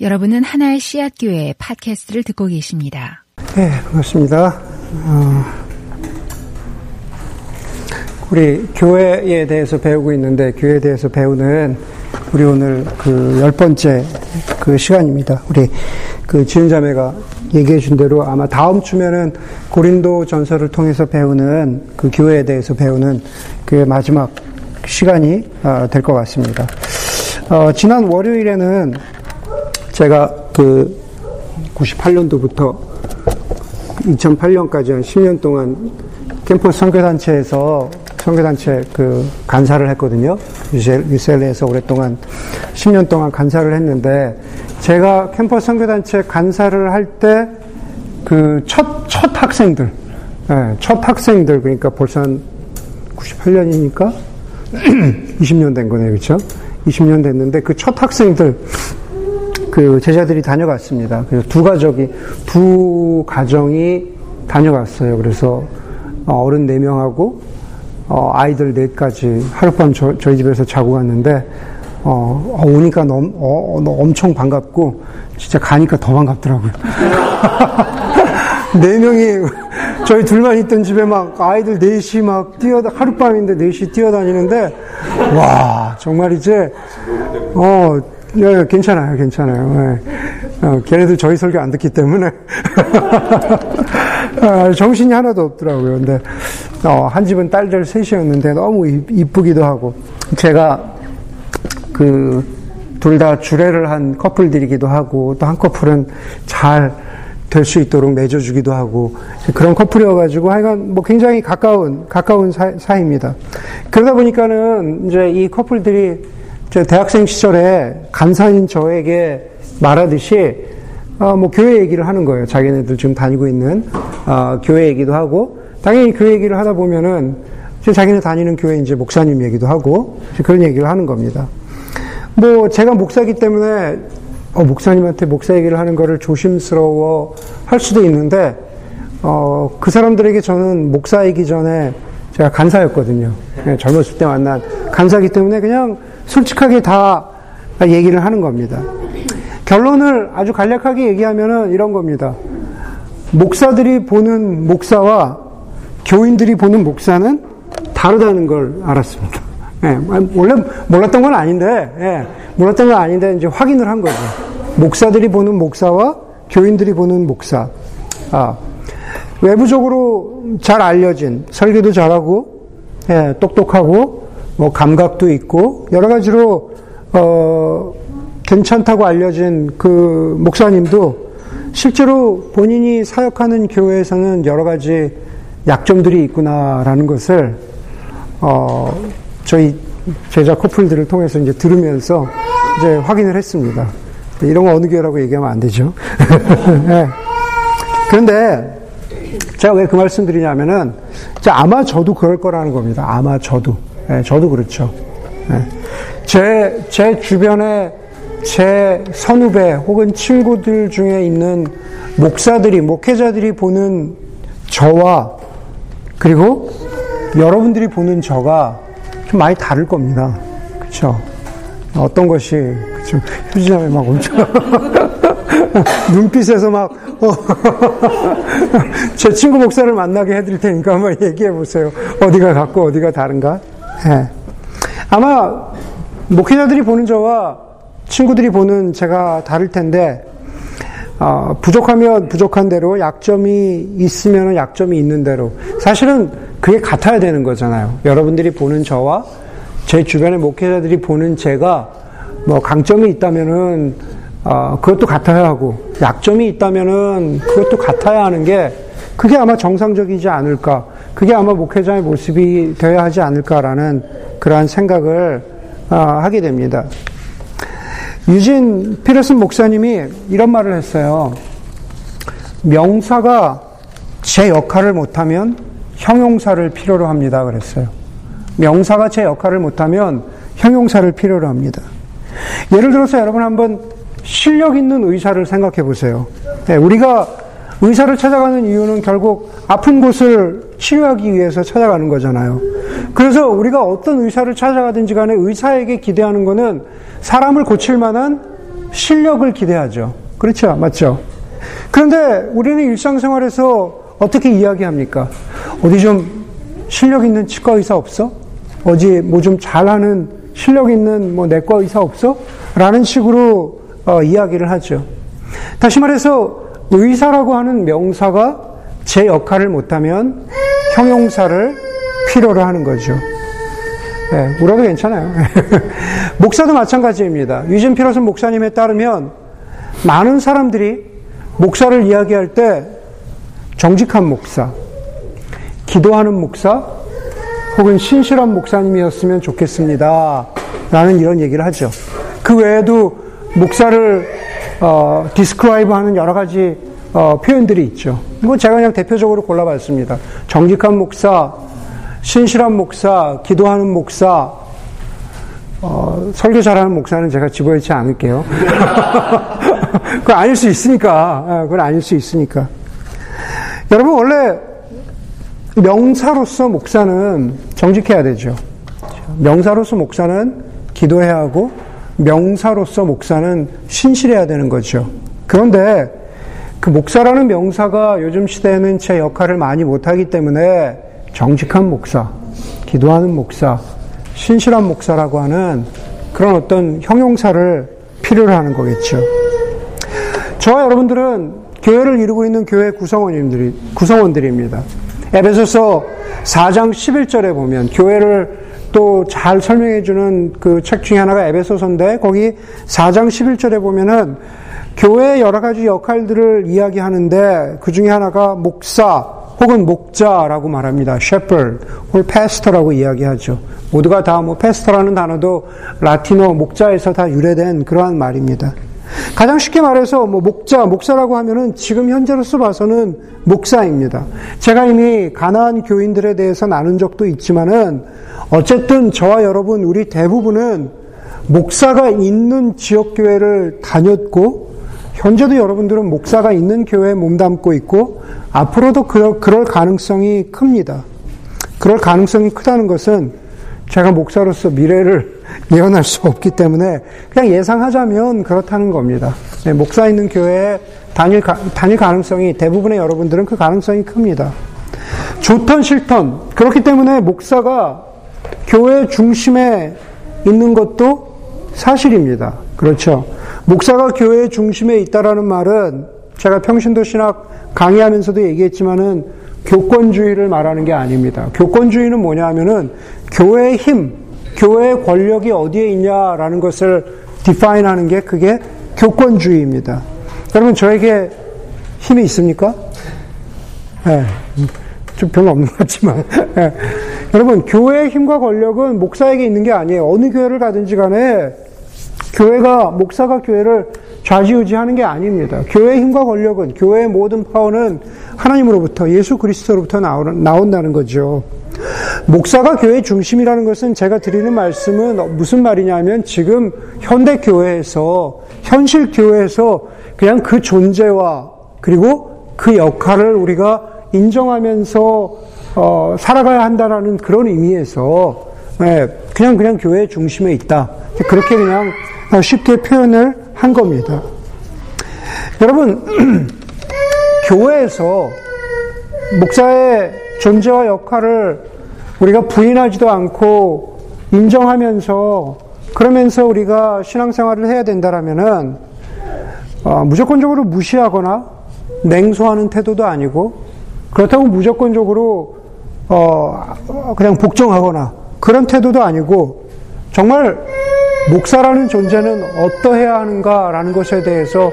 여러분은 하나의 씨앗교회 팟캐스트를 듣고 계십니다. 네, 반갑습니다. 어, 우리 교회에 대해서 배우고 있는데, 교회에 대해서 배우는 우리 오늘 그 열 번째 그 시간입니다. 우리 그 지은 자매가 얘기해 준 대로 아마 다음 주면은 고린도 전설을 통해서 배우는 그 교회에 대해서 배우는 그 마지막 시간이 어, 될것 같습니다. 어, 지난 월요일에는 제가 그 98년도부터 2008년까지 한 10년 동안 캠퍼스 선교단체에서 선교단체 그 간사를 했거든요. 유셀레에서 오랫동안 10년 동안 간사를 했는데 제가 캠퍼스 선교단체 간사를 할 때그첫첫 학생들, 네, 첫 학생들 그러니까 벌써 한 98년이니까 20년 된 거네요, 그렇죠? 20년 됐는데 그 첫 학생들 그 제자들이 다녀갔습니다. 그래서 두 가족이 두 가정이 다녀갔어요. 그래서 어, 어른 네 명하고 어, 아이들 넷까지 하룻밤 저, 희 집에서 자고 갔는데 어, 어 오니까 너무 어, 엄청 반갑고 진짜 가니까 더 반갑더라고요. 네 명이 저희 둘만 있던 집에 막 아이들 넷이 막 뛰어다 하룻밤인데 넷이 뛰어다니는데 와 정말 이제 어 네, 괜찮아요, 괜찮아요. 네. 어, 걔네들 저희 설교 안 듣기 때문에 아, 정신이 하나도 없더라고요. 근데 어, 한 집은 딸들 셋이었는데 너무 이쁘기도 하고 제가 그 둘 다 주례를 한 커플들이기도 하고 또 한 커플은 잘 될 수 있도록 맺어주기도 하고 그런 커플이어가지고 하여간 뭐 굉장히 가까운 가까운 사, 이입니다 그러다 보니까는 이제 이 커플들이 제 대학생 시절에 간사인 저에게 말하듯이 어, 뭐 교회 얘기를 하는 거예요. 자기네들 지금 다니고 있는 어, 교회 얘기도 하고 당연히 교회 얘기를 하다 보면은 자기네 다니는 교회 이제 목사님 얘기도 하고 그런 얘기를 하는 겁니다. 뭐 제가 목사기 때문에 어, 목사님한테 목사 얘기를 하는 거를 조심스러워 할 수도 있는데 어, 그 사람들에게 저는 목사이기 전에 제가 간사였거든요. 네, 젊었을 때 만난 간사기 때문에 그냥 솔직하게 다 얘기를 하는 겁니다. 결론을 아주 간략하게 얘기하면 이런 겁니다. 목사들이 보는 목사와 교인들이 보는 목사는 다르다는 걸 알았습니다. 예, 원래 몰랐던 건 아닌데, 예, 몰랐던 건 아닌데 이제 확인을 한 거죠. 목사들이 보는 목사와 교인들이 보는 목사. 아, 외부적으로 잘 알려진 설교도 잘하고, 예, 똑똑하고, 뭐 감각도 있고 여러 가지로 어 괜찮다고 알려진 그 목사님도 실제로 본인이 사역하는 교회에서는 여러 가지 약점들이 있구나라는 것을 어 저희 제자 커플들을 통해서 이제 들으면서 이제 확인을 했습니다. 이런 거 어느 교회라고 얘기하면 안 되죠. 네. 그런데 제가 왜 그 말씀 드리냐면은 아마 저도 그럴 거라는 겁니다. 아마 저도. 네, 저도 그렇죠. 네. 제, 제 주변에 제 선후배 혹은 친구들 중에 있는 목사들이, 목회자들이 보는 저와 그리고 여러분들이 보는 저가 좀 많이 다를 겁니다. 그쵸? 어떤 것이, 그쵸? 휴지남에 막 엄청, 눈빛에서 막, 어, 제 친구 목사를 만나게 해드릴 테니까 한번 얘기해 보세요. 어디가 같고 어디가 다른가? 네. 아마 목회자들이 보는 저와 친구들이 보는 제가 다를 텐데 어, 부족하면 부족한 대로 약점이 있으면 약점이 있는 대로 사실은 그게 같아야 되는 거잖아요. 여러분들이 보는 저와 제 주변의 목회자들이 보는 제가 뭐 강점이 있다면은 어, 그것도 같아야 하고 약점이 있다면은 그것도 같아야 하는 게 그게 아마 정상적이지 않을까. 그게 아마 목회자의 모습이 되어야 하지 않을까라는 그러한 생각을 어, 하게 됩니다. 유진 피러슨 목사님이 이런 말을 했어요. 명사가 제 역할을 못하면 형용사를 필요로 합니다. 그랬어요. 명사가 제 역할을 못하면 형용사를 필요로 합니다. 예를 들어서 여러분 한번 실력 있는 의사를 생각해 보세요. 네, 우리가 의사를 찾아가는 이유는 결국 아픈 곳을 치유하기 위해서 찾아가는 거잖아요. 그래서 우리가 어떤 의사를 찾아가든지 간에 의사에게 기대하는 것은 사람을 고칠 만한 실력을 기대하죠. 그렇죠? 맞죠? 그런데 우리는 일상생활에서 어떻게 이야기합니까? 어디 좀 실력 있는 치과 의사 없어? 어디 뭐 좀 잘하는 실력 있는 뭐 내과 의사 없어? 라는 식으로 어, 이야기를 하죠. 다시 말해서 의사라고 하는 명사가 제 역할을 못하면 형용사를 필요로 하는 거죠. 네, 울어도 괜찮아요. 목사도 마찬가지입니다. 유진 피러슨 목사님에 따르면 많은 사람들이 목사를 이야기할 때 정직한 목사, 기도하는 목사, 혹은 신실한 목사님이었으면 좋겠습니다. 라는 이런 얘기를 하죠. 그 외에도 목사를 어, describe 하는 여러 가지 어, 표현들이 있죠. 이거 제가 그냥 대표적으로 골라봤습니다. 정직한 목사, 신실한 목사, 기도하는 목사, 어, 설교 잘하는 목사는 제가 집어넣지 않을게요. 그건 아닐 수 있으니까. 아, 그건 아닐 수 있으니까. 여러분, 원래 명사로서 목사는 정직해야 되죠. 명사로서 목사는 기도해야 하고, 명사로서 목사는 신실해야 되는 거죠. 그런데 그 목사라는 명사가 요즘 시대에는 제 역할을 많이 못하기 때문에 정직한 목사, 기도하는 목사, 신실한 목사라고 하는 그런 어떤 형용사를 필요로 하는 거겠죠. 저와 여러분들은 교회를 이루고 있는 교회 구성원들이, 구성원들입니다. 에베소서 4장 11절에 보면 교회를 또 잘 설명해주는 그 책 중에 하나가 에베소서인데 거기 4장 11절에 보면은 교회의 여러 가지 역할들을 이야기하는데 그 중에 하나가 목사 혹은 목자라고 말합니다. shepherd 혹은 pastor라고 이야기하죠. 모두가 다뭐 pastor라는 단어도 라틴어 목자에서 다 유래된 그러한 말입니다. 가장 쉽게 말해서 뭐 목자, 목사라고 하면은 지금 현재로서 봐서는 목사입니다. 제가 이미 가나안 교인들에 대해서 나눈 적도 있지만은 어쨌든 저와 여러분 우리 대부분은 목사가 있는 지역 교회를 다녔고 현재도 여러분들은 목사가 있는 교회에 몸담고 있고 앞으로도 그럴, 그럴 가능성이 큽니다. 그럴 가능성이 크다는 것은 제가 목사로서 미래를 예언할 수 없기 때문에 그냥 예상하자면 그렇다는 겁니다. 네, 목사 있는 교회에 다닐, 다닐 가능성이 대부분의 여러분들은 그 가능성이 큽니다. 좋던 싫던 그렇기 때문에 목사가 교회 중심에 있는 것도 사실입니다. 그렇죠. 목사가 교회 중심에 있다라는 말은 제가 평신도 신학 강의하면서도 얘기했지만은 교권주의를 말하는 게 아닙니다. 교권주의는 뭐냐 하면은 교회의 힘, 교회의 권력이 어디에 있냐라는 것을 디파인 하는 게 그게 교권주의입니다. 여러분 저에게 힘이 있습니까? 네. 좀 별로 없는 것 같지만. 네. 여러분, 교회의 힘과 권력은 목사에게 있는 게 아니에요. 어느 교회를 가든지 간에 교회가, 목사가 교회를 좌지우지하는 게 아닙니다. 교회의 힘과 권력은, 교회의 모든 파워는 하나님으로부터, 예수 그리스도로부터 나온다는 거죠. 목사가 교회 중심이라는 것은 제가 드리는 말씀은 무슨 말이냐면 지금 현대 교회에서, 현실 교회에서 그냥 그 존재와 그리고 그 역할을 우리가 인정하면서 어, 살아가야 한다라는 그런 의미에서 네, 그냥 그냥 교회 중심에 있다. 그렇게 그냥 쉽게 표현을 한 겁니다. 여러분 교회에서 목사의 존재와 역할을 우리가 부인하지도 않고 인정하면서 그러면서 우리가 신앙생활을 해야 된다라면은 어, 무조건적으로 무시하거나 냉소하는 태도도 아니고 그렇다고 무조건적으로 어 그냥 복종하거나 그런 태도도 아니고 정말 목사라는 존재는 어떠해야 하는가라는 것에 대해서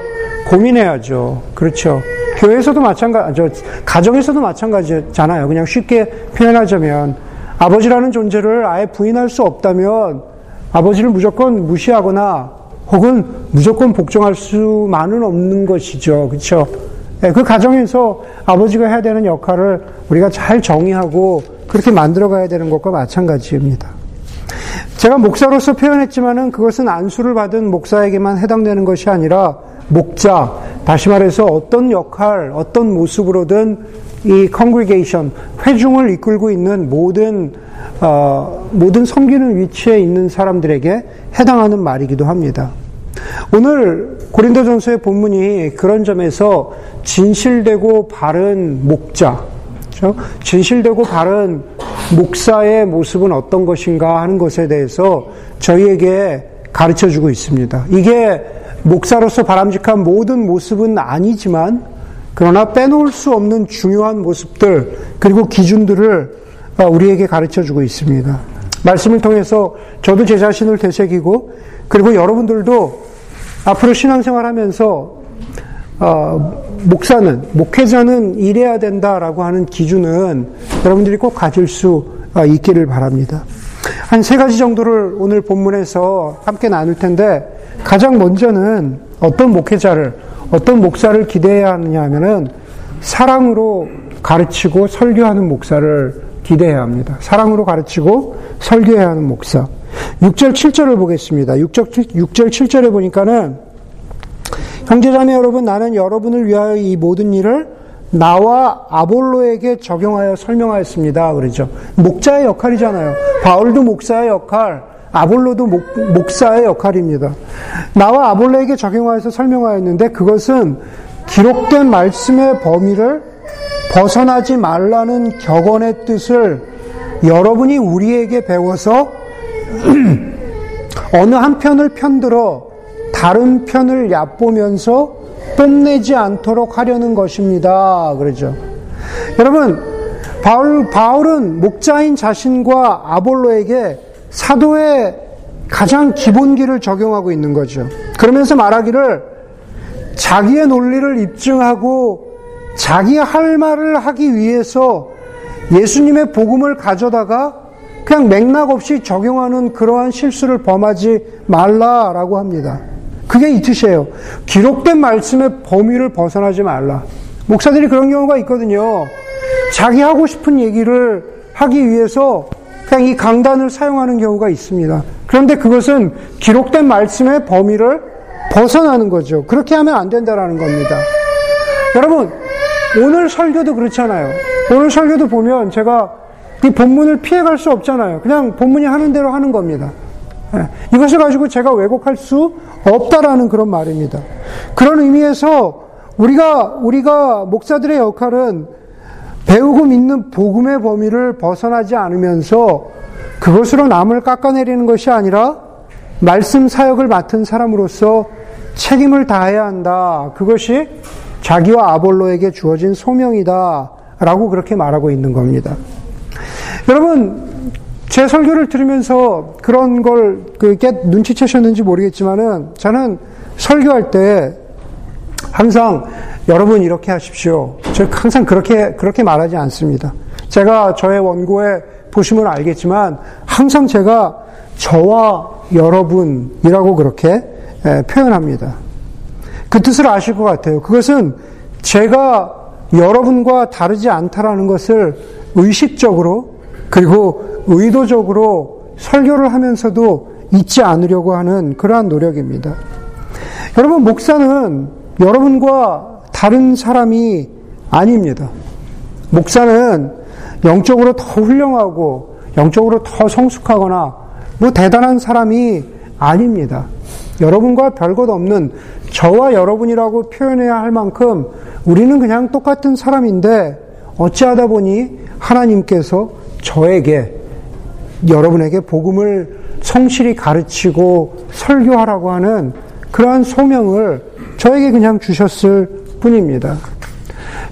고민해야죠. 그렇죠. 교회에서도 마찬가지, 가정에서도 마찬가지잖아요. 그냥 쉽게 표현하자면 아버지라는 존재를 아예 부인할 수 없다면 아버지를 무조건 무시하거나 혹은 무조건 복종할 수만은 없는 것이죠. 그렇죠. 예, 그 가정에서 아버지가 해야 되는 역할을 우리가 잘 정의하고 그렇게 만들어 가야 되는 것과 마찬가지입니다. 제가 목사로서 표현했지만은 그것은 안수를 받은 목사에게만 해당되는 것이 아니라 목자, 다시 말해서 어떤 역할, 어떤 모습으로든 이 congregation, 회중을 이끌고 있는 모든 어, 모든 섬기는 위치에 있는 사람들에게 해당하는 말이기도 합니다. 오늘 고린도전서의 본문이 그런 점에서 진실되고 바른 목자, 그렇죠? 진실되고 바른 목사의 모습은 어떤 것인가 하는 것에 대해서 저희에게 가르쳐 주고 있습니다. 이게 목사로서 바람직한 모든 모습은 아니지만 그러나 빼놓을 수 없는 중요한 모습들 그리고 기준들을 우리에게 가르쳐 주고 있습니다. 말씀을 통해서 저도 제 자신을 되새기고 그리고 여러분들도 앞으로 신앙생활 하면서 어, 목사는 목회자는 이래야 된다라고 하는 기준은 여러분들이 꼭 가질 수 어, 있기를 바랍니다. 한 세 가지 정도를 오늘 본문에서 함께 나눌 텐데 가장 먼저는 어떤 목회자를 어떤 목사를 기대해야 하느냐 하면은 사랑으로 가르치고 설교하는 목사를 기대해야 합니다. 사랑으로 가르치고 설교해야 하는 목사. 6절 7절을 보겠습니다. 6절, 6절 7절에 보니까는 형제자매 여러분 나는 여러분을 위하여 이 모든 일을 나와 아볼로에게 적용하여 설명하였습니다. 그러죠. 목자의 역할이잖아요. 바울도 목사의 역할, 아볼로도 목, 목사의 역할입니다. 나와 아볼로에게 적용하여서 설명하였는데 그것은 기록된 말씀의 범위를 벗어나지 말라는 격언의 뜻을 여러분이 우리에게 배워서 어느 한 편을 편들어 다른 편을 얕보면서 뽐내지 않도록 하려는 것입니다. 그러죠. 여러분, 바울, 바울은 목자인 자신과 아볼로에게 사도의 가장 기본기를 적용하고 있는 거죠. 그러면서 말하기를 자기의 논리를 입증하고 자기 할 말을 하기 위해서 예수님의 복음을 가져다가 그냥 맥락 없이 적용하는 그러한 실수를 범하지 말라라고 합니다. 그게 이 뜻이에요. 기록된 말씀의 범위를 벗어나지 말라. 목사들이 그런 경우가 있거든요. 자기 하고 싶은 얘기를 하기 위해서 그냥 이 강단을 사용하는 경우가 있습니다. 그런데 그것은 기록된 말씀의 범위를 벗어나는 거죠. 그렇게 하면 안 된다라는 겁니다. 여러분, 오늘 설교도 그렇잖아요. 오늘 설교도 보면 제가 이 본문을 피해갈 수 없잖아요. 그냥 본문이 하는 대로 하는 겁니다. 예, 이것을 가지고 제가 왜곡할 수 없다라는 그런 말입니다. 그런 의미에서 우리가 우리가 목사들의 역할은 배우고 믿는 복음의 범위를 벗어나지 않으면서 그것으로 남을 깎아내리는 것이 아니라 말씀 사역을 맡은 사람으로서 책임을 다해야 한다. 그것이 자기와 아볼로에게 주어진 소명이다. 라고 그렇게 말하고 있는 겁니다. 여러분, 제 설교를 들으면서 그런 걸 그게 눈치채셨는지 모르겠지만은 저는 설교할 때 항상 여러분 이렇게 하십시오. 저 항상 그렇게 그렇게 말하지 않습니다. 제가 저의 원고에 보시면 알겠지만 항상 제가 저와 여러분이라고 그렇게 표현합니다. 그 뜻을 아실 것 같아요. 그것은 제가 여러분과 다르지 않다라는 것을 의식적으로 그리고 의도적으로 설교를 하면서도 잊지 않으려고 하는 그러한 노력입니다. 여러분, 목사는 여러분과 다른 사람이 아닙니다. 목사는 영적으로 더 훌륭하고 영적으로 더 성숙하거나 뭐 대단한 사람이 아닙니다. 여러분과 별것 없는 저와 여러분이라고 표현해야 할 만큼 우리는 그냥 똑같은 사람인데 어찌하다 보니 하나님께서 저에게 여러분에게 복음을 성실히 가르치고 설교하라고 하는 그러한 소명을 저에게 그냥 주셨을 뿐입니다.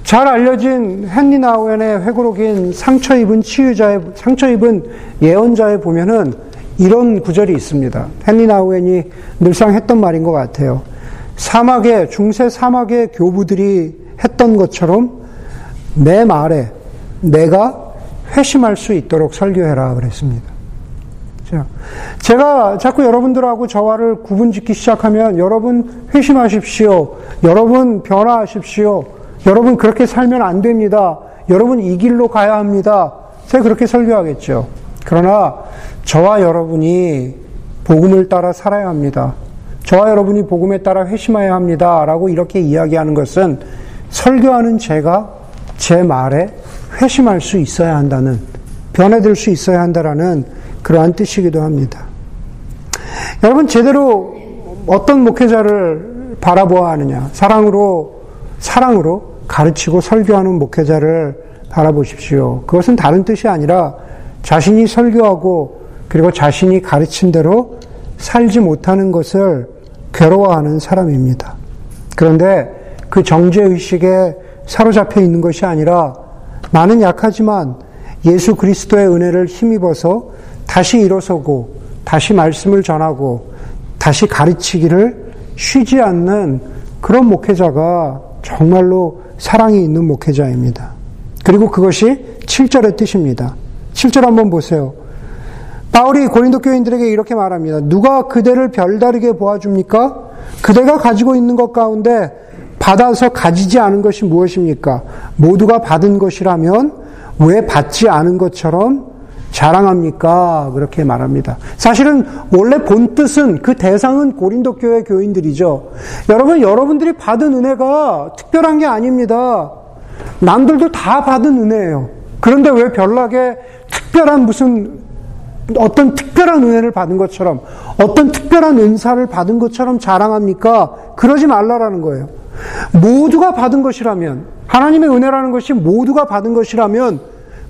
잘 알려진 헨리 나우엔의 회고록인 상처 입은 치유자의 상처 입은 예언자에 보면은 이런 구절이 있습니다. 헨리 나우엔이 늘상 했던 말인 것 같아요. 사막에 중세 사막의 교부들이 했던 것처럼 내 말에 내가 회심할 수 있도록 설교해라 그랬습니다. 제가 자꾸 여러분들하고 저와를 구분짓기 시작하면 여러분 회심하십시오. 여러분 변화하십시오. 여러분 그렇게 살면 안 됩니다. 여러분 이 길로 가야 합니다. 제가 그렇게 설교하겠죠. 그러나 저와 여러분이 복음을 따라 살아야 합니다. 저와 여러분이 복음에 따라 회심해야 합니다. 라고 이렇게 이야기하는 것은 설교하는 제가 제 말에 회심할 수 있어야 한다는, 변해들 수 있어야 한다라는 그러한 뜻이기도 합니다. 여러분, 제대로 어떤 목회자를 바라보아 하느냐? 사랑으로, 사랑으로 가르치고 설교하는 목회자를 바라보십시오. 그것은 다른 뜻이 아니라 자신이 설교하고 그리고 자신이 가르친 대로 살지 못하는 것을 괴로워하는 사람입니다. 그런데 그 정죄의식에 사로잡혀 있는 것이 아니라 나는 약하지만 예수 그리스도의 은혜를 힘입어서 다시 일어서고 다시 말씀을 전하고 다시 가르치기를 쉬지 않는 그런 목회자가 정말로 사랑이 있는 목회자입니다. 그리고 그것이 7절의 뜻입니다. 7절 한번 보세요. 바울이 고린도 교인들에게 이렇게 말합니다. 누가 그대를 별다르게 보아줍니까? 그대가 가지고 있는 것 가운데 받아서 가지지 않은 것이 무엇입니까? 모두가 받은 것이라면 왜 받지 않은 것처럼 자랑합니까? 그렇게 말합니다. 사실은 원래 본 뜻은 그 대상은 고린도 교회 교인들이죠. 여러분, 여러분들이 받은 은혜가 특별한 게 아닙니다. 남들도 다 받은 은혜예요. 그런데 왜 별나게 특별한 무슨 어떤 특별한 은혜를 받은 것처럼 어떤 특별한 은사를 받은 것처럼 자랑합니까? 그러지 말라라는 거예요. 모두가 받은 것이라면 하나님의 은혜라는 것이 모두가 받은 것이라면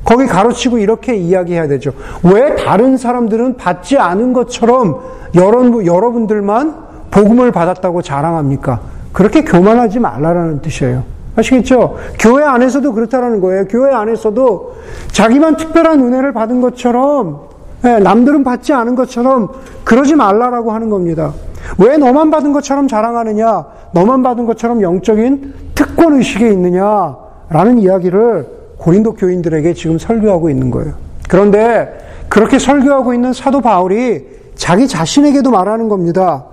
거기 가로치고 이렇게 이야기해야 되죠. 왜 다른 사람들은 받지 않은 것처럼 여러분, 여러분들만 복음을 받았다고 자랑합니까? 그렇게 교만하지 말라라는 뜻이에요. 아시겠죠? 교회 안에서도 그렇다라는 거예요. 교회 안에서도 자기만 특별한 은혜를 받은 것처럼 예, 남들은 받지 않은 것처럼 그러지 말라라고 하는 겁니다. 왜 너만 받은 것처럼 자랑하느냐? 너만 받은 것처럼 영적인 특권 의식에 있느냐? 라는 이야기를 고린도 교인들에게 지금 설교하고 있는 거예요. 그런데 그렇게 설교하고 있는 사도 바울이 자기 자신에게도 말하는 겁니다.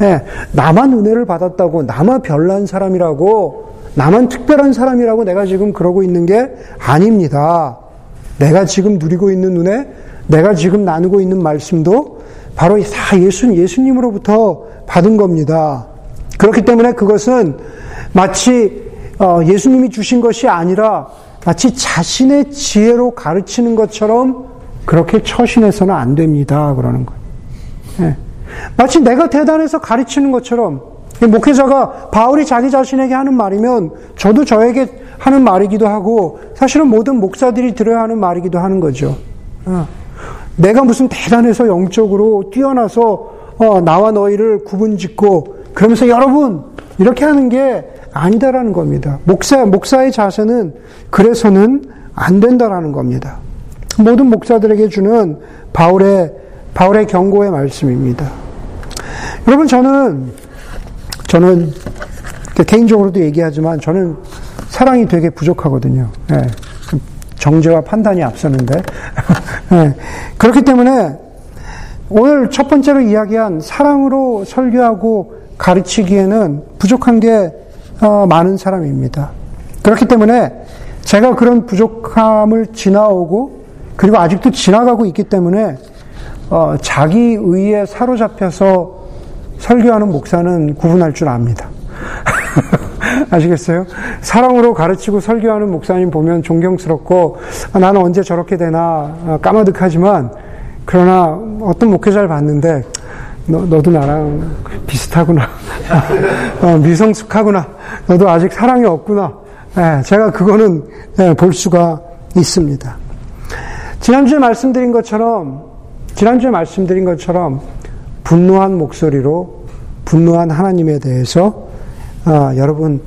예, 나만 은혜를 받았다고, 나만 별난 사람이라고, 나만 특별한 사람이라고 내가 지금 그러고 있는 게 아닙니다. 내가 지금 누리고 있는 은혜, 내가 지금 나누고 있는 말씀도 바로 다 예수, 예수님으로부터 받은 겁니다. 그렇기 때문에 그것은 마치 어, 예수님이 주신 것이 아니라 마치 자신의 지혜로 가르치는 것처럼 그렇게 처신해서는 안 됩니다. 그러는 거예요. 예. 마치 내가 대단해서 가르치는 것처럼 목회자가 바울이 자기 자신에게 하는 말이면 저도 저에게 하는 말이기도 하고 사실은 모든 목사들이 들어야 하는 말이기도 하는 거죠. 어. 내가 무슨 대단해서 영적으로 뛰어나서 어, 나와 너희를 구분 짓고 그러면서 여러분 이렇게 하는 게 아니다라는 겁니다. 목사 목사의 자세는 그래서는 안 된다라는 겁니다. 모든 목사들에게 주는 바울의 바울의 경고의 말씀입니다. 여러분 저는 저는 개인적으로도 얘기하지만 저는 사랑이 되게 부족하거든요. 네. 정죄와 판단이 앞서는데 네. 그렇기 때문에 오늘 첫 번째로 이야기한 사랑으로 설교하고 가르치기에는 부족한 게 어, 많은 사람입니다. 그렇기 때문에 제가 그런 부족함을 지나오고 그리고 아직도 지나가고 있기 때문에 어, 자기 의에 사로잡혀서 설교하는 목사는 구분할 줄 압니다. 아시겠어요? 사랑으로 가르치고 설교하는 목사님 보면 존경스럽고 아, 나는 언제 저렇게 되나 아, 까마득하지만 그러나 어떤 목회자를 봤는데 너, 너도 나랑 비슷하구나. 어, 미성숙하구나. 너도 아직 사랑이 없구나. 네, 제가 그거는 네, 볼 수가 있습니다. 지난주에 말씀드린 것처럼, 지난주에 말씀드린 것처럼 분노한 목소리로 분노한 하나님에 대해서 어, 여러분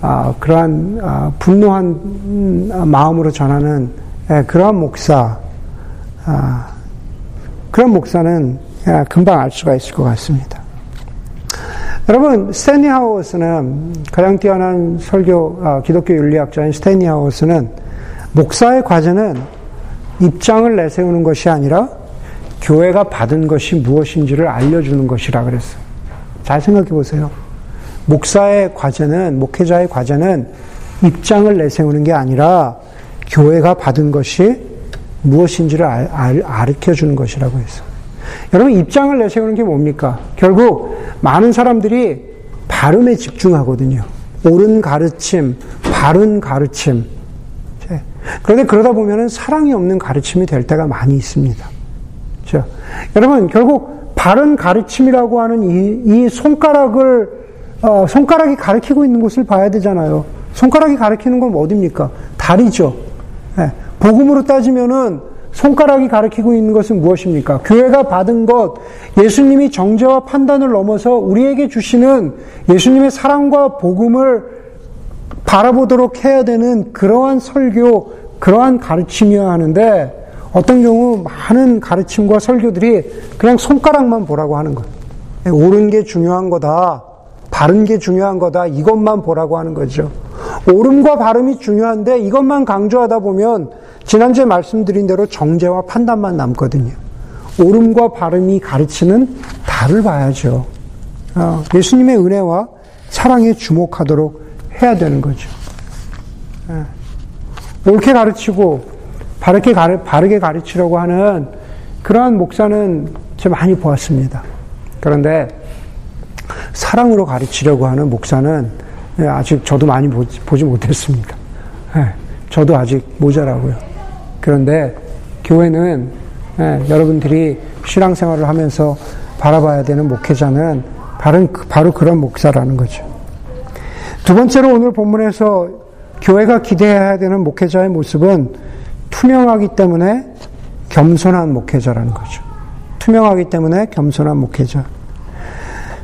어, 그러한 어, 분노한 마음으로 전하는 예, 그러한 목사 아, 그런 목사는 예, 금방 알 수가 있을 것 같습니다. 여러분 스탠리 하우스는 가장 뛰어난 설교 어, 기독교 윤리학자인 스탠리 하우스는 목사의 과제는 입장을 내세우는 것이 아니라 교회가 받은 것이 무엇인지를 알려주는 것이라 그랬어요. 잘 생각해 보세요. 목사의 과제는, 목회자의 과제는 입장을 내세우는 게 아니라 교회가 받은 것이 무엇인지를 알, 알, 가르쳐 주는 것이라고 했어요. 여러분, 입장을 내세우는 게 뭡니까? 결국 많은 사람들이 발음에 집중하거든요. 옳은 가르침, 바른 가르침. 그런데 그러다 보면 사랑이 없는 가르침이 될 때가 많이 있습니다. 그렇죠? 여러분, 결국 바른 가르침이라고 하는 이, 이 손가락을 어, 손가락이 가리키고 있는 곳을 봐야 되잖아요. 손가락이 가리키는 건 어딥니까? 다리죠. 네. 복음으로 따지면은 손가락이 가리키고 있는 것은 무엇입니까? 교회가 받은 것, 예수님이 정죄와 판단을 넘어서 우리에게 주시는 예수님의 사랑과 복음을 바라보도록 해야 되는 그러한 설교, 그러한 가르침이어야 하는데 어떤 경우 많은 가르침과 설교들이 그냥 손가락만 보라고 하는 것. 옳은 게 중요한 거다. 바른 게 중요한 거다. 이것만 보라고 하는 거죠. 옳음과 바름이 중요한데 이것만 강조하다 보면 지난주에 말씀드린 대로 정죄와 판단만 남거든요. 옳음과 바름이 가르치는 답을 봐야죠. 어, 예수님의 은혜와 사랑에 주목하도록 해야 되는 거죠. 예. 옳게 가르치고 바르게, 바르게 가르치려고 하는 그러한 목사는 제가 많이 보았습니다. 그런데 사랑으로 가르치려고 하는 목사는 예, 아직 저도 많이 보지 못했습니다. 예, 저도 아직 모자라고요. 그런데 교회는 예, 여러분들이 신앙생활을 하면서 바라봐야 되는 목회자는 바로, 바로 그런 목사라는 거죠. 두 번째로 오늘 본문에서 교회가 기대해야 되는 목회자의 모습은 투명하기 때문에 겸손한 목회자라는 거죠. 투명하기 때문에 겸손한 목회자.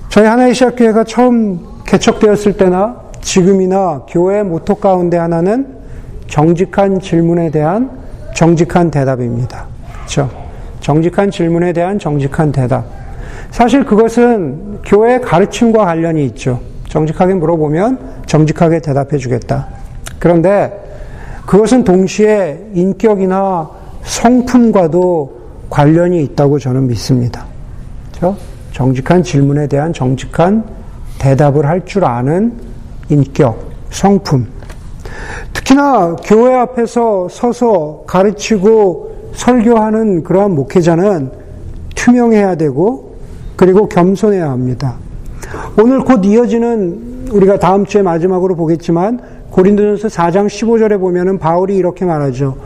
저희 하나의 시학교회가 처음 개척되었을 때나 지금이나 교회 모토 가운데 하나는 정직한 질문에 대한 정직한 대답입니다. 그렇죠? 정직한 질문에 대한 정직한 대답. 사실 그것은 교회 가르침과 관련이 있죠. 정직하게 물어보면 정직하게 대답해 주겠다. 그런데 그것은 동시에 인격이나 성품과도 관련이 있다고 저는 믿습니다. 그렇죠? 정직한 질문에 대한 정직한 대답을 할 줄 아는 인격, 성품. 특히나 교회 앞에서 서서 가르치고 설교하는 그러한 목회자는 투명해야 되고 그리고 겸손해야 합니다. 오늘 곧 이어지는 우리가 다음 주에 마지막으로 보겠지만 고린도전서 4장 15절에 보면은 바울이 이렇게 말하죠.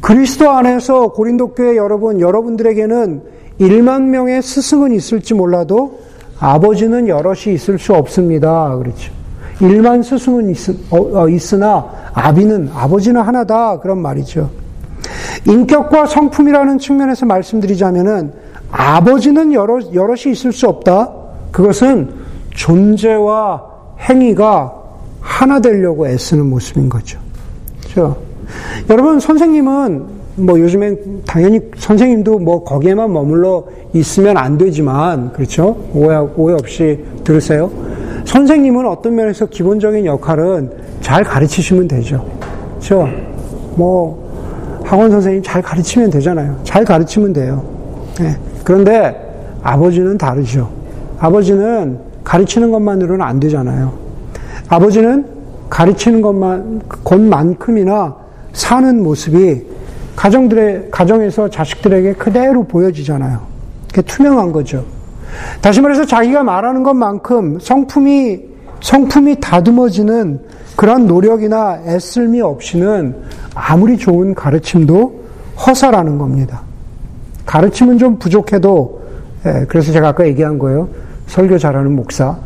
그리스도 안에서 고린도 교회 여러분 여러분들에게는 1만 명의 스승은 있을지 몰라도 아버지는 여럿이 있을 수 없습니다. 그렇죠. 1만 스승은 있, 어, 어, 있으나 아비는 아버지는 하나다 그런 말이죠. 인격과 성품이라는 측면에서 말씀드리자면은 아버지는 여럿, 여럿이 있을 수 없다. 그것은 존재와 행위가 하나 되려고 애쓰는 모습인 거죠. 그렇죠? 여러분 선생님은 뭐 요즘엔 당연히 선생님도 뭐 거기에만 머물러 있으면 안 되지만 그렇죠? 오해, 오해 없이 들으세요. 선생님은 어떤 면에서 기본적인 역할은 잘 가르치시면 되죠. 그렇죠? 뭐 학원 선생님 잘 가르치면 되잖아요. 잘 가르치면 돼요. 네. 그런데 아버지는 다르죠. 아버지는 가르치는 것만으로는 안 되잖아요. 아버지는 가르치는 것만 것만큼이나 사는 모습이 가정들의, 가정에서 자식들에게 그대로 보여지잖아요. 그게 투명한 거죠. 다시 말해서 자기가 말하는 것만큼 성품이, 성품이 다듬어지는 그런 노력이나 애쓸미 없이는 아무리 좋은 가르침도 허사라는 겁니다. 가르침은 좀 부족해도, 예, 그래서 제가 아까 얘기한 거예요. 설교 잘하는 목사.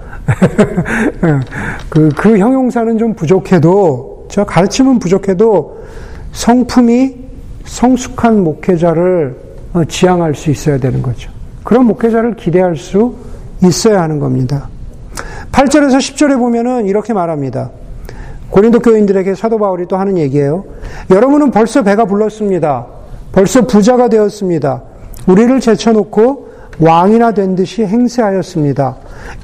예, 그, 그 형용사는 좀 부족해도, 저 가르침은 부족해도 성품이 성숙한 목회자를 어, 지향할 수 있어야 되는 거죠. 그런 목회자를 기대할 수 있어야 하는 겁니다. 8절에서 10절에 보면은 이렇게 말합니다. 고린도 교인들에게 사도 바울이 또 하는 얘기예요. 여러분은 벌써 배가 불렀습니다. 벌써 부자가 되었습니다. 우리를 제쳐놓고 왕이나 된 듯이 행세하였습니다.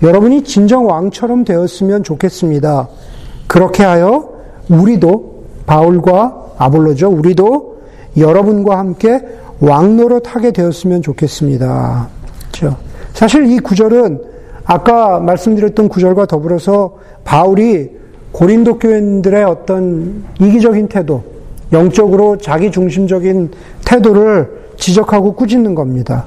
여러분이 진정 왕처럼 되었으면 좋겠습니다. 그렇게 하여 우리도 바울과 아볼로죠. 우리도 여러분과 함께 왕노릇 하게 되었으면 좋겠습니다. 그렇죠? 사실 이 구절은 아까 말씀드렸던 구절과 더불어서 바울이 고린도 교인들의 어떤 이기적인 태도, 영적으로 자기 중심적인 태도를 지적하고 꾸짖는 겁니다.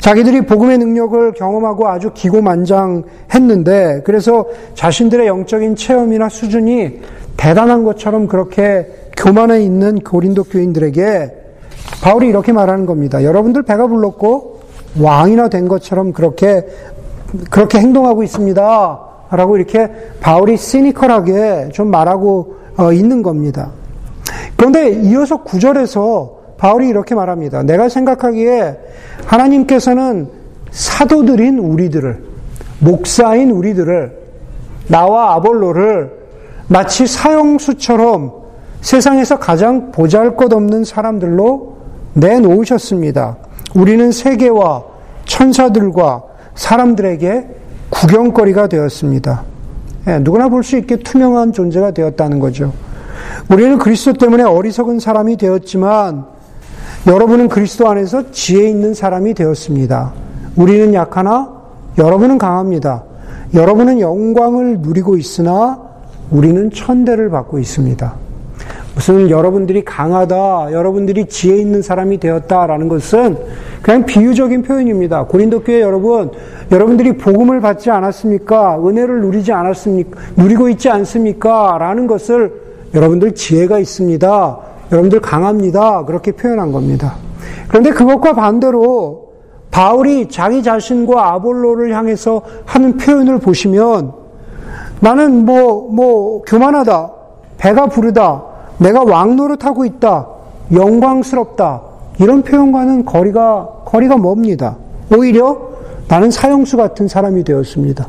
자기들이 복음의 능력을 경험하고 아주 기고만장했는데 그래서 자신들의 영적인 체험이나 수준이 대단한 것처럼 그렇게 교만에 있는 고린도 교인들에게 바울이 이렇게 말하는 겁니다. 여러분들 배가 불렀고 왕이나 된 것처럼 그렇게 그렇게 행동하고 있습니다. 라고 이렇게 바울이 시니컬하게 좀 말하고 어, 있는 겁니다. 그런데 이어서 구절에서 바울이 이렇게 말합니다. 내가 생각하기에 하나님께서는 사도들인 우리들을, 목사인 우리들을, 나와 아볼로를 마치 사형수처럼 세상에서 가장 보잘 것 없는 사람들로 내놓으셨습니다. 우리는 세계와 천사들과 사람들에게 구경거리가 되었습니다. 예, 누구나 볼 수 있게 투명한 존재가 되었다는 거죠. 우리는 그리스도 때문에 어리석은 사람이 되었지만 여러분은 그리스도 안에서 지혜 있는 사람이 되었습니다. 우리는 약하나 여러분은 강합니다. 여러분은 영광을 누리고 있으나 우리는 천대를 받고 있습니다. 무슨 여러분들이 강하다, 여러분들이 지혜 있는 사람이 되었다라는 것은 그냥 비유적인 표현입니다. 고린도 교회 여러분, 여러분들이 복음을 받지 않았습니까? 은혜를 누리지 않았습니까? 누리고 있지 않습니까? 라는 것을 여러분들 지혜가 있습니다. 여러분들 강합니다. 그렇게 표현한 겁니다. 그런데 그것과 반대로 바울이 자기 자신과 아볼로를 향해서 하는 표현을 보시면 나는 뭐, 뭐, 교만하다. 배가 부르다. 내가 왕노릇하고 있다. 영광스럽다. 이런 표현과는 거리가, 거리가 멉니다. 오히려 나는 사형수 같은 사람이 되었습니다.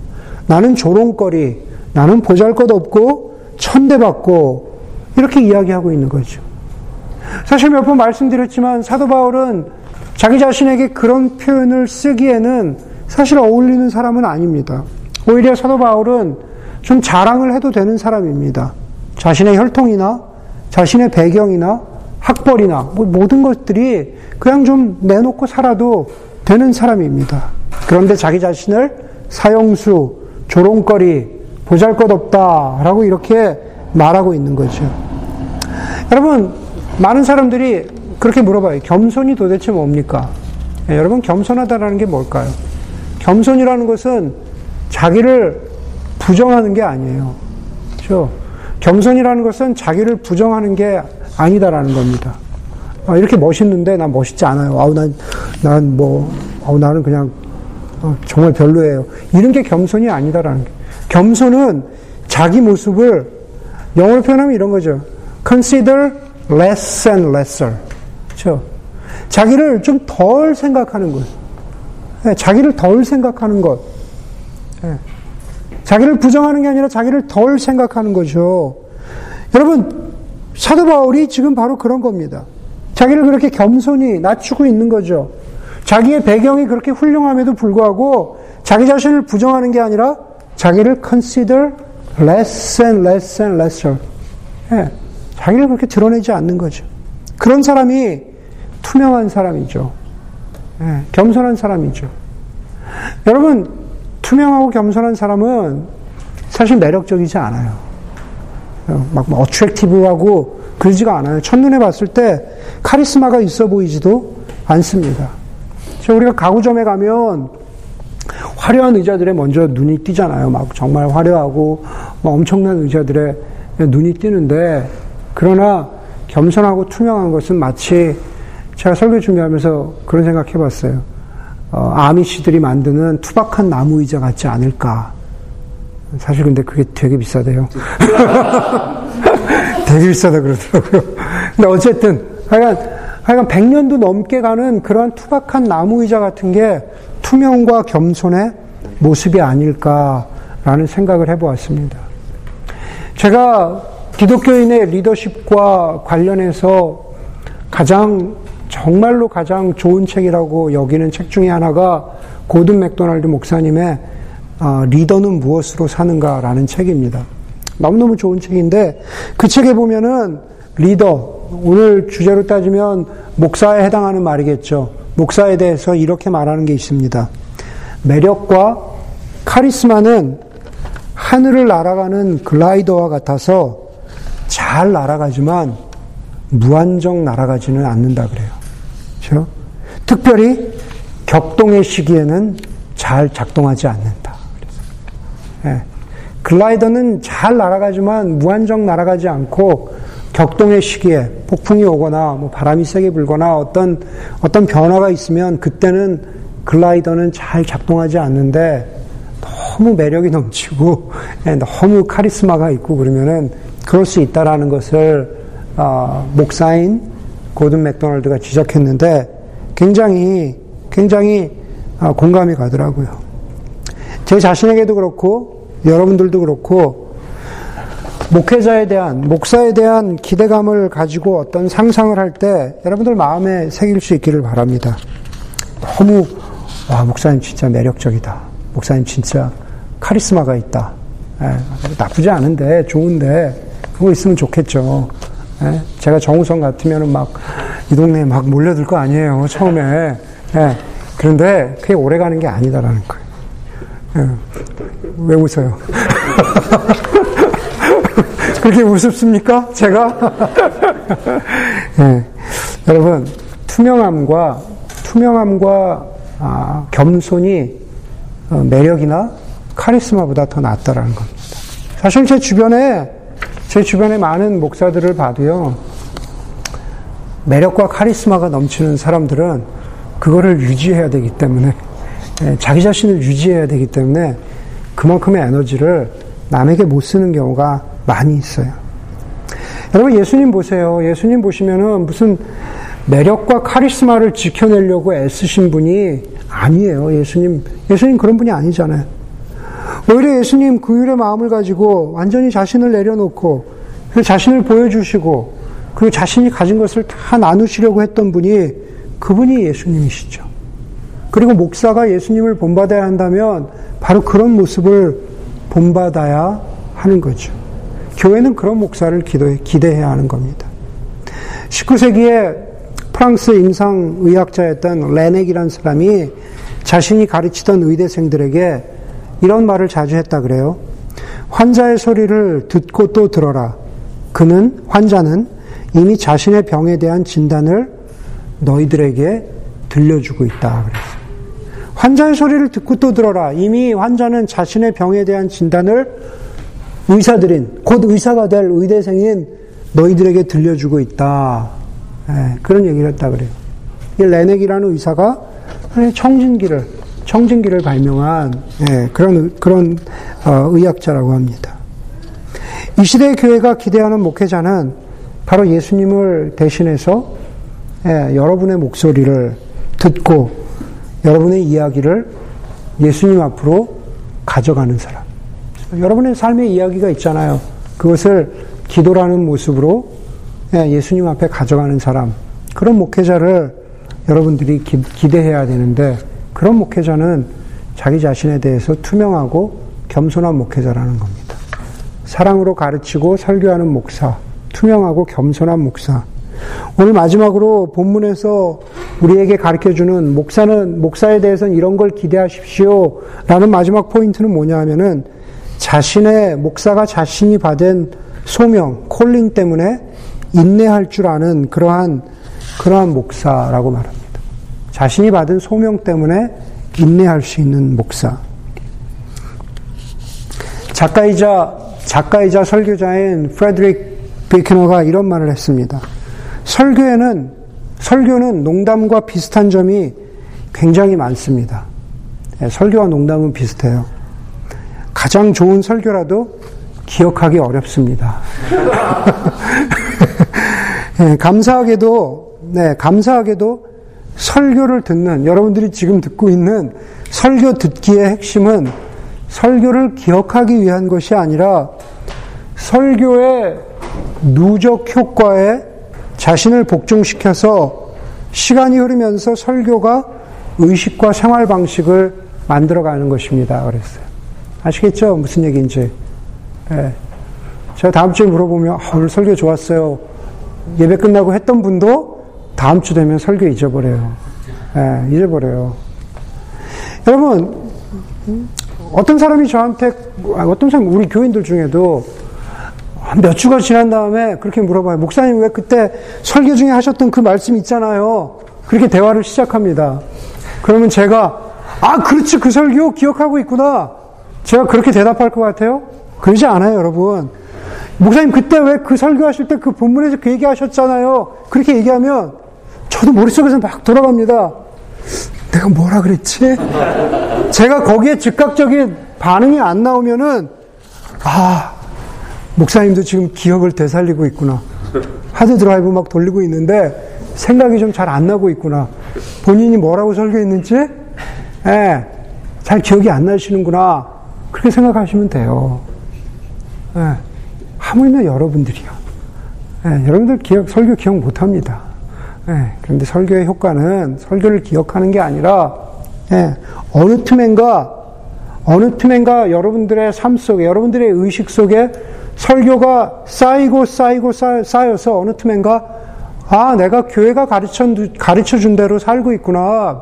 나는 조롱거리, 나는 보잘 것 없고, 천대받고, 이렇게 이야기하고 있는 거죠. 사실 몇 번 말씀드렸지만 사도 바울은 자기 자신에게 그런 표현을 쓰기에는 사실 어울리는 사람은 아닙니다. 오히려 사도 바울은 좀 자랑을 해도 되는 사람입니다. 자신의 혈통이나 자신의 배경이나 학벌이나 뭐 모든 것들이 그냥 좀 내놓고 살아도 되는 사람입니다. 그런데 자기 자신을 사형수, 조롱거리, 보잘 것 없다라고 이렇게 말하고 있는 거죠. 여러분, 많은 사람들이 그렇게 물어봐요. 겸손이 도대체 뭡니까? 네, 여러분, 겸손하다라는 게 뭘까요? 겸손이라는 것은 자기를 부정하는 게 아니에요. 그렇죠? 겸손이라는 것은 자기를 부정하는 게 아니다라는 겁니다. 아, 이렇게 멋있는데 난 멋있지 않아요. 아우 난 난 뭐 아우 나는 그냥 어, 정말 별로예요. 이런 게 겸손이 아니다라는 게. 겸손은 자기 모습을 영어로 표현하면 이런 거죠. Consider less and lesser. 그렇죠? 자기를 좀 덜 생각하는 것. 네, 자기를 덜 생각하는 것. 네. 자기를 부정하는 게 아니라 자기를 덜 생각하는 거죠. 여러분, 사도 바울이 지금 바로 그런 겁니다. 자기를 그렇게 겸손히 낮추고 있는 거죠. 자기의 배경이 그렇게 훌륭함에도 불구하고 자기 자신을 부정하는 게 아니라 자기를 consider less and less and lesser. 예, 자기를 그렇게 드러내지 않는 거죠. 그런 사람이 투명한 사람이죠. 예, 겸손한 사람이죠. 여러분, 투명하고 겸손한 사람은 사실 매력적이지 않아요. 막 어트랙티브하고 그러지가 않아요. 첫눈에 봤을 때 카리스마가 있어 보이지도 않습니다. 우리가 가구점에 가면 화려한 의자들에 먼저 눈이 띄잖아요. 막 정말 화려하고 엄청난 의자들에 눈이 띄는데 그러나 겸손하고 투명한 것은 마치 제가 설교 준비하면서 그런 생각 해봤어요. 어, 아미시들이 만드는 투박한 나무 의자 같지 않을까. 사실 근데 그게 되게 비싸대요. 되게 비싸다 그러더라고요. 근데 어쨌든, 하여간, 하여간 100년도 넘게 가는 그런 투박한 나무 의자 같은 게 투명과 겸손의 모습이 아닐까라는 생각을 해보았습니다. 제가 기독교인의 리더십과 관련해서 가장 정말로 가장 좋은 책이라고 여기는 책 중에 하나가 고든 맥도날드 목사님의 아, 리더는 무엇으로 사는가라는 책입니다. 너무너무 좋은 책인데 그 책에 보면은 리더 오늘 주제로 따지면 목사에 해당하는 말이겠죠. 목사에 대해서 이렇게 말하는 게 있습니다. 매력과 카리스마는 하늘을 날아가는 글라이더와 같아서 잘 날아가지만 무한정 날아가지는 않는다 그래요. 그렇죠? 특별히 격동의 시기에는 잘 작동하지 않는다. 예. 글라이더는 잘 날아가지만 무한정 날아가지 않고 격동의 시기에 폭풍이 오거나 뭐 바람이 세게 불거나 어떤 어떤 변화가 있으면 그때는 글라이더는 잘 작동하지 않는데 너무 매력이 넘치고 예, 너무 카리스마가 있고 그러면은 그럴 수 있다라는 것을 어, 목사인 고든 맥도날드가 지적했는데 굉장히 굉장히 어, 공감이 가더라고요. 제 자신에게도 그렇고 여러분들도 그렇고 목회자에 대한 목사에 대한 기대감을 가지고 어떤 상상을 할 때 여러분들 마음에 새길 수 있기를 바랍니다. 너무 와 목사님 진짜 매력적이다. 목사님 진짜 카리스마가 있다. 에, 예, 나쁘지 않은데 좋은데 그거 있으면 좋겠죠. 에, 예, 제가 정우성 같으면은 막이 동네에 막 몰려들 거 아니에요 처음에. 에, 예, 그런데 그게 오래 가는 게 아니다라는 거예요. 왜 웃어요? 그렇게 우습습니까? 제가? 여러분, 투명함과, 투명함과 아, 겸손이 어, 매력이나 카리스마보다 더 낫다라는 겁니다. 사실 제 주변에 제 주변에 많은 목사들을 봐도요. 매력과 카리스마가 넘치는 사람들은 그거를 유지해야 되기 때문에 예, 자기 자신을 유지해야 되기 때문에 그만큼의 에너지를 남에게 못 쓰는 경우가 많이 있어요. 여러분 예수님 보세요. 예수님 보시면은 무슨 매력과 카리스마를 지켜내려고 애쓰신 분이 아니에요. 예수님 예수님 그런 분이 아니잖아요. 오히려 예수님 그일의 마음을 가지고 완전히 자신을 내려놓고 그 자신을 보여주시고 그리고 자신이 가진 것을 다 나누시려고 했던 분이 그분이 예수님이시죠. 그리고 목사가 예수님을 본받아야 한다면 바로 그런 모습을 본받아야 하는 거죠. 교회는 그런 목사를 기도해, 기대해야 하는 겁니다. 19세기에 프랑스 임상의학자였던 레넥이라는 사람이 자신이 가르치던 의대생들에게 이런 말을 자주 했다 그래요. 환자의 소리를 듣고 또 들어라. 그는, 환자는 이미 자신의 병에 대한 진단을 너희들에게 들려주고 있다. 그랬어요. 환자의 소리를 듣고 또 들어라. 이미 환자는 자신의 병에 대한 진단을 의사들인, 곧 의사가 될 의대생인 너희들에게 들려주고 있다. 네, 그런 얘기를 했다 그래요. 이 레넥이라는 의사가 청진기를 청진기를 발명한 예, 그런 그런 어, 의학자라고 합니다. 이 시대의 교회가 기대하는 목회자는 바로 예수님을 대신해서 예, 여러분의 목소리를 듣고 여러분의 이야기를 예수님 앞으로 가져가는 사람. 여러분의 삶의 이야기가 있잖아요. 그것을 기도라는 모습으로 예, 예수님 앞에 가져가는 사람. 그런 목회자를 여러분들이 기, 기대해야 되는데 그런 목회자는 자기 자신에 대해서 투명하고 겸손한 목회자라는 겁니다. 사랑으로 가르치고 설교하는 목사, 투명하고 겸손한 목사. 오늘 마지막으로 본문에서 우리에게 가르쳐 주는 목사는, 목사에 대해서는 이런 걸 기대하십시오. 라는 마지막 포인트는 뭐냐 하면은 자신의, 목사가 자신이 받은 소명, 콜링 때문에 인내할 줄 아는 그러한, 그러한 목사라고 말합니다. 자신이 받은 소명 때문에 인내할 수 있는 목사. 작가이자 작가이자 설교자인 프레드릭 비키너가 이런 말을 했습니다. 설교에는 설교는 농담과 비슷한 점이 굉장히 많습니다. 네, 설교와 농담은 비슷해요. 가장 좋은 설교라도 기억하기 어렵습니다. 네, 감사하게도 네, 감사하게도 설교를 듣는 여러분들이 지금 듣고 있는 설교 듣기의 핵심은 설교를 기억하기 위한 것이 아니라 설교의 누적 효과에 자신을 복종시켜서 시간이 흐르면서 설교가 의식과 생활 방식을 만들어가는 것입니다. 그랬어요. 아시겠죠? 무슨 얘기인지. 네. 제가 다음 주에 물어보면 아, 오늘 설교 좋았어요. 예배 끝나고 했던 분도 다음 주 되면 설교 잊어버려요. 예, 잊어버려요. 여러분, 어떤 사람이 저한테, 어떤 사람, 우리 교인들 중에도 몇 주가 지난 다음에 그렇게 물어봐요. 목사님 왜 그때 설교 중에 하셨던 그 말씀 있잖아요. 그렇게 대화를 시작합니다. 그러면 제가, 아, 그렇지, 그 설교 기억하고 있구나. 제가 그렇게 대답할 것 같아요? 그러지 않아요, 여러분. 목사님 그때 왜 그 설교하실 때 그 본문에서 그 얘기 하셨잖아요. 그렇게 얘기하면 저도 머릿속에서 막 돌아갑니다. 내가 뭐라 그랬지? 제가 거기에 즉각적인 반응이 안 나오면은, 아, 목사님도 지금 기억을 되살리고 있구나. 하드 드라이브 막 돌리고 있는데, 생각이 좀 잘 안 나고 있구나. 본인이 뭐라고 설교했는지, 예, 잘 기억이 안 나시는구나. 그렇게 생각하시면 돼요. 예, 하물며 여러분들이요. 예, 여러분들 기억, 설교 기억 못 합니다. 예, 그런데 설교의 효과는 설교를 기억하는 게 아니라, 예, 어느 틈엔가, 어느 틈엔가 여러분들의 삶 속에, 여러분들의 의식 속에 설교가 쌓이고 쌓이고 쌓여서 어느 틈엔가, 아, 내가 교회가 가르쳐, 가르쳐 준 대로 살고 있구나.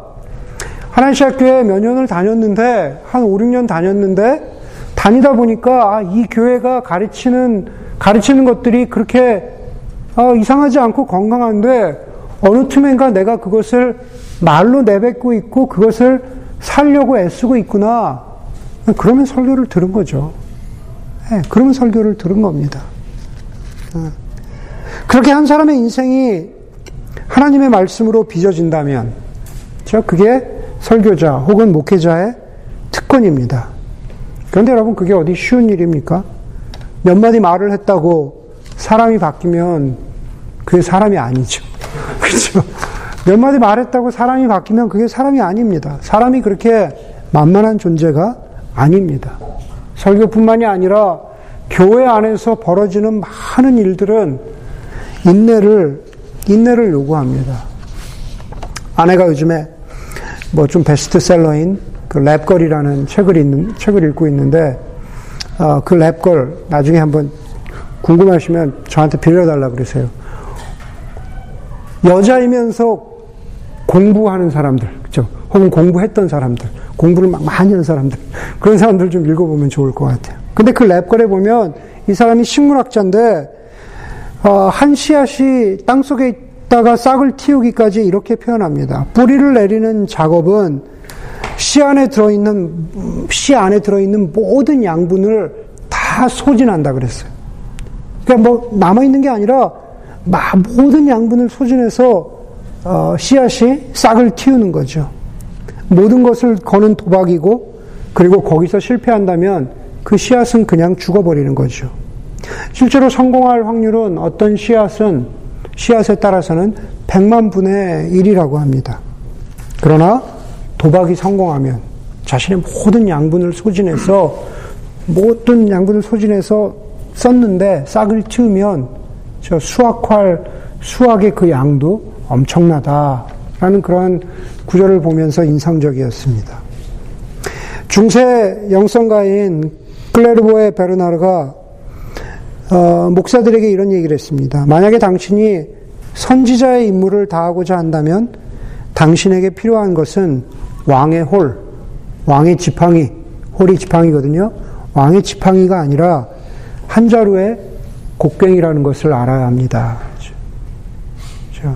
하나님시 학교에 몇 년을 다녔는데, 한 5, 6년 다녔는데, 다니다 보니까, 아, 이 교회가 가르치는, 가르치는 것들이 그렇게, 아, 이상하지 않고 건강한데, 어느 틈엔가 내가 그것을 말로 내뱉고 있고, 그것을 살려고 애쓰고 있구나. 그러면 설교를 들은 거죠. 네, 그러면 설교를 들은 겁니다. 네. 그렇게 한 사람의 인생이 하나님의 말씀으로 빚어진다면, 저 그게 설교자 혹은 목회자의 특권입니다. 그런데 여러분, 그게 어디 쉬운 일입니까? 몇 마디 말을 했다고 사람이 바뀌면 그게 사람이 아니죠. 그렇죠? 몇 마디 말했다고 사람이 바뀌면 그게 사람이 아닙니다. 사람이 그렇게 만만한 존재가 아닙니다. 설교뿐만이 아니라 교회 안에서 벌어지는 많은 일들은 인내를 인내를 요구합니다. 아내가 요즘에 뭐 좀 베스트셀러인 그 랩걸이라는 책을 읽는 책을 읽고 있는데 어, 그 랩걸 나중에 한번 궁금하시면 저한테 빌려달라 그러세요. 여자이면서 공부하는 사람들, 그죠? 혹은 공부했던 사람들, 공부를 막 많이 한 사람들, 그런 사람들 좀 읽어보면 좋을 것 같아요. 근데 그 랩걸에 보면 이 사람이 식물학자인데, 어, 한 씨앗이 땅 속에 있다가 싹을 틔우기까지 이렇게 표현합니다. 뿌리를 내리는 작업은 씨 안에 들어있는, 씨 안에 들어있는 모든 양분을 다 소진한다 그랬어요. 그러니까 뭐 남아있는 게 아니라 모든 양분을 소진해서 어, 씨앗이 싹을 틔우는 거죠. 모든 것을 거는 도박이고 그리고 거기서 실패한다면 그 씨앗은 그냥 죽어버리는 거죠. 실제로 성공할 확률은 어떤 씨앗은 씨앗에 따라서는 100만 분의 1이라고 합니다. 그러나 도박이 성공하면 자신의 모든 양분을 소진해서 모든 양분을 소진해서 썼는데 싹을 틔우면 저 수확할 수확의 그 양도 엄청나다라는 그러한 구절을 보면서 인상적이었습니다. 중세 영성가인 클레르보의 베르나르가 어, 목사들에게 이런 얘기를 했습니다. 만약에 당신이 선지자의 임무를 다하고자 한다면 당신에게 필요한 것은 왕의 홀, 왕의 지팡이, 홀이 지팡이거든요. 왕의 지팡이가 아니라 한 자루의 곡괭이라는 것을 알아야 합니다. 그렇죠?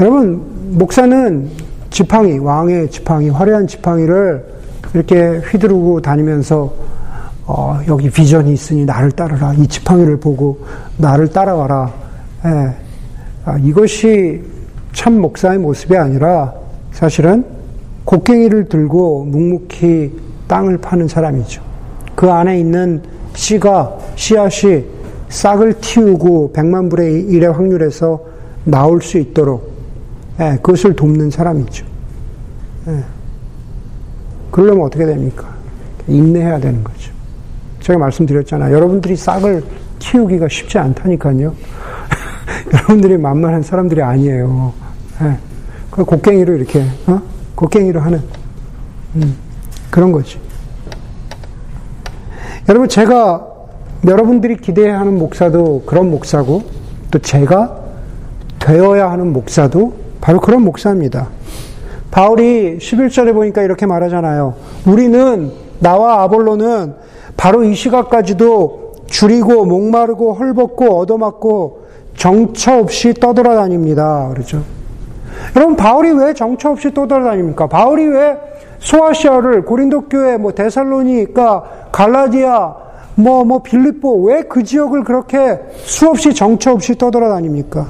여러분, 목사는 지팡이, 왕의 지팡이, 화려한 지팡이를 이렇게 휘두르고 다니면서 어, 여기 비전이 있으니 나를 따르라. 이 지팡이를 보고 나를 따라와라. 예. 아, 이것이 참 목사의 모습이 아니라 사실은 곡괭이를 들고 묵묵히 땅을 파는 사람이죠. 그 안에 있는 씨가, 씨앗이 싹을 틔우고 백만 분의 일의 확률에서 나올 수 있도록 예, 그것을 돕는 사람이죠. 예. 그러려면 어떻게 됩니까? 인내해야 되는 거죠. 제가 말씀드렸잖아요. 여러분들이 싹을 키우기가 쉽지 않다니까요. 여러분들이 만만한 사람들이 아니에요. 예. 그 곡괭이로 이렇게, 어? 곡괭이로 하는, 음, 그런 거지. 여러분, 제가, 여러분들이 기대하는 목사도 그런 목사고, 또 제가 되어야 하는 목사도 바로 그런 목사입니다. 바울이 11절에 보니까 이렇게 말하잖아요. 우리는, 나와 아볼로는 바로 이 시각까지도 줄이고, 목마르고, 헐벗고, 얻어맞고, 정처 없이 떠돌아다닙니다. 그렇죠? 여러분, 바울이 왜 정처 없이 떠돌아다닙니까? 바울이 왜 소아시아를, 고린도 교회, 뭐, 데살로니까, 갈라디아, 뭐, 뭐, 빌립보, 왜 그 지역을 그렇게 수없이 정처 없이 떠돌아다닙니까?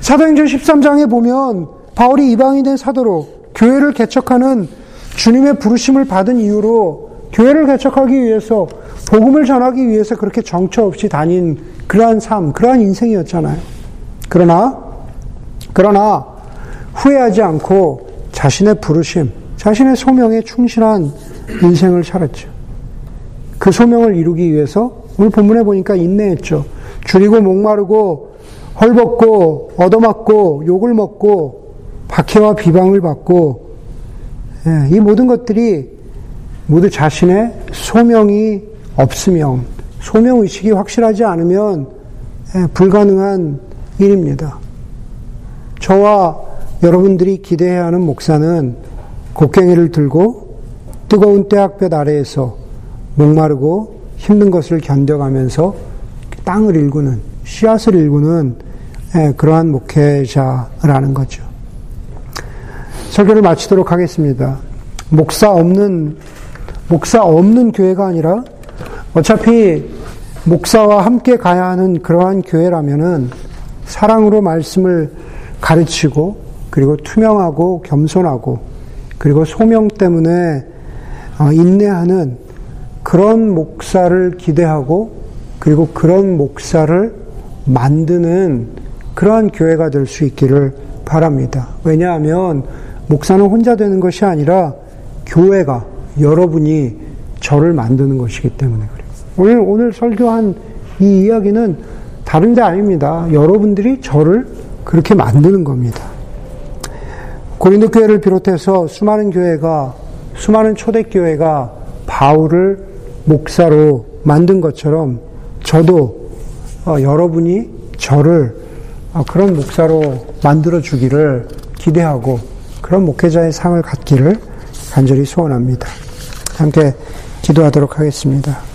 사도행전 13장에 보면 바울이 이방인 된 사도로 교회를 개척하는 주님의 부르심을 받은 이유로 교회를 개척하기 위해서 복음을 전하기 위해서 그렇게 정처 없이 다닌 그러한 삶, 그러한 인생이었잖아요. 그러나 그러나 후회하지 않고 자신의 부르심, 자신의 소명에 충실한 인생을 살았죠. 그 소명을 이루기 위해서 오늘 본문에 보니까 인내했죠. 줄이고 목마르고 헐벗고 얻어맞고 욕을 먹고 박해와 비방을 받고 예, 이 모든 것들이 모두 자신의 소명이 없으면 소명 의식이 확실하지 않으면 예, 불가능한 일입니다. 저와 여러분들이 기대해야 하는 목사는 곡괭이를 들고 뜨거운 떼학볕 아래에서 목마르고 힘든 것을 견뎌가면서 땅을 일구는 씨앗을 일구는 예, 그러한 목회자라는 거죠. 설교를 마치도록 하겠습니다. 목사 없는 목사 없는 교회가 아니라 어차피 목사와 함께 가야 하는 그러한 교회라면은 사랑으로 말씀을 가르치고 그리고 투명하고 겸손하고 그리고 소명 때문에 어, 인내하는 그런 목사를 기대하고 그리고 그런 목사를 만드는 그러한 교회가 될 수 있기를 바랍니다. 왜냐하면 목사는 혼자 되는 것이 아니라 교회가 여러분이 저를 만드는 것이기 때문에 그래요. 오늘 오늘 설교한 이 이야기는 다른 데 아닙니다. 여러분들이 저를 그렇게 만드는 겁니다. 고린도 교회를 비롯해서 수많은 교회가 수많은 초대 교회가 바울을 목사로 만든 것처럼 저도 어, 여러분이 저를 어, 그런 목사로 만들어 주기를 기대하고 그런 목회자의 상을 갖기를 간절히 소원합니다. 함께 기도하도록 하겠습니다.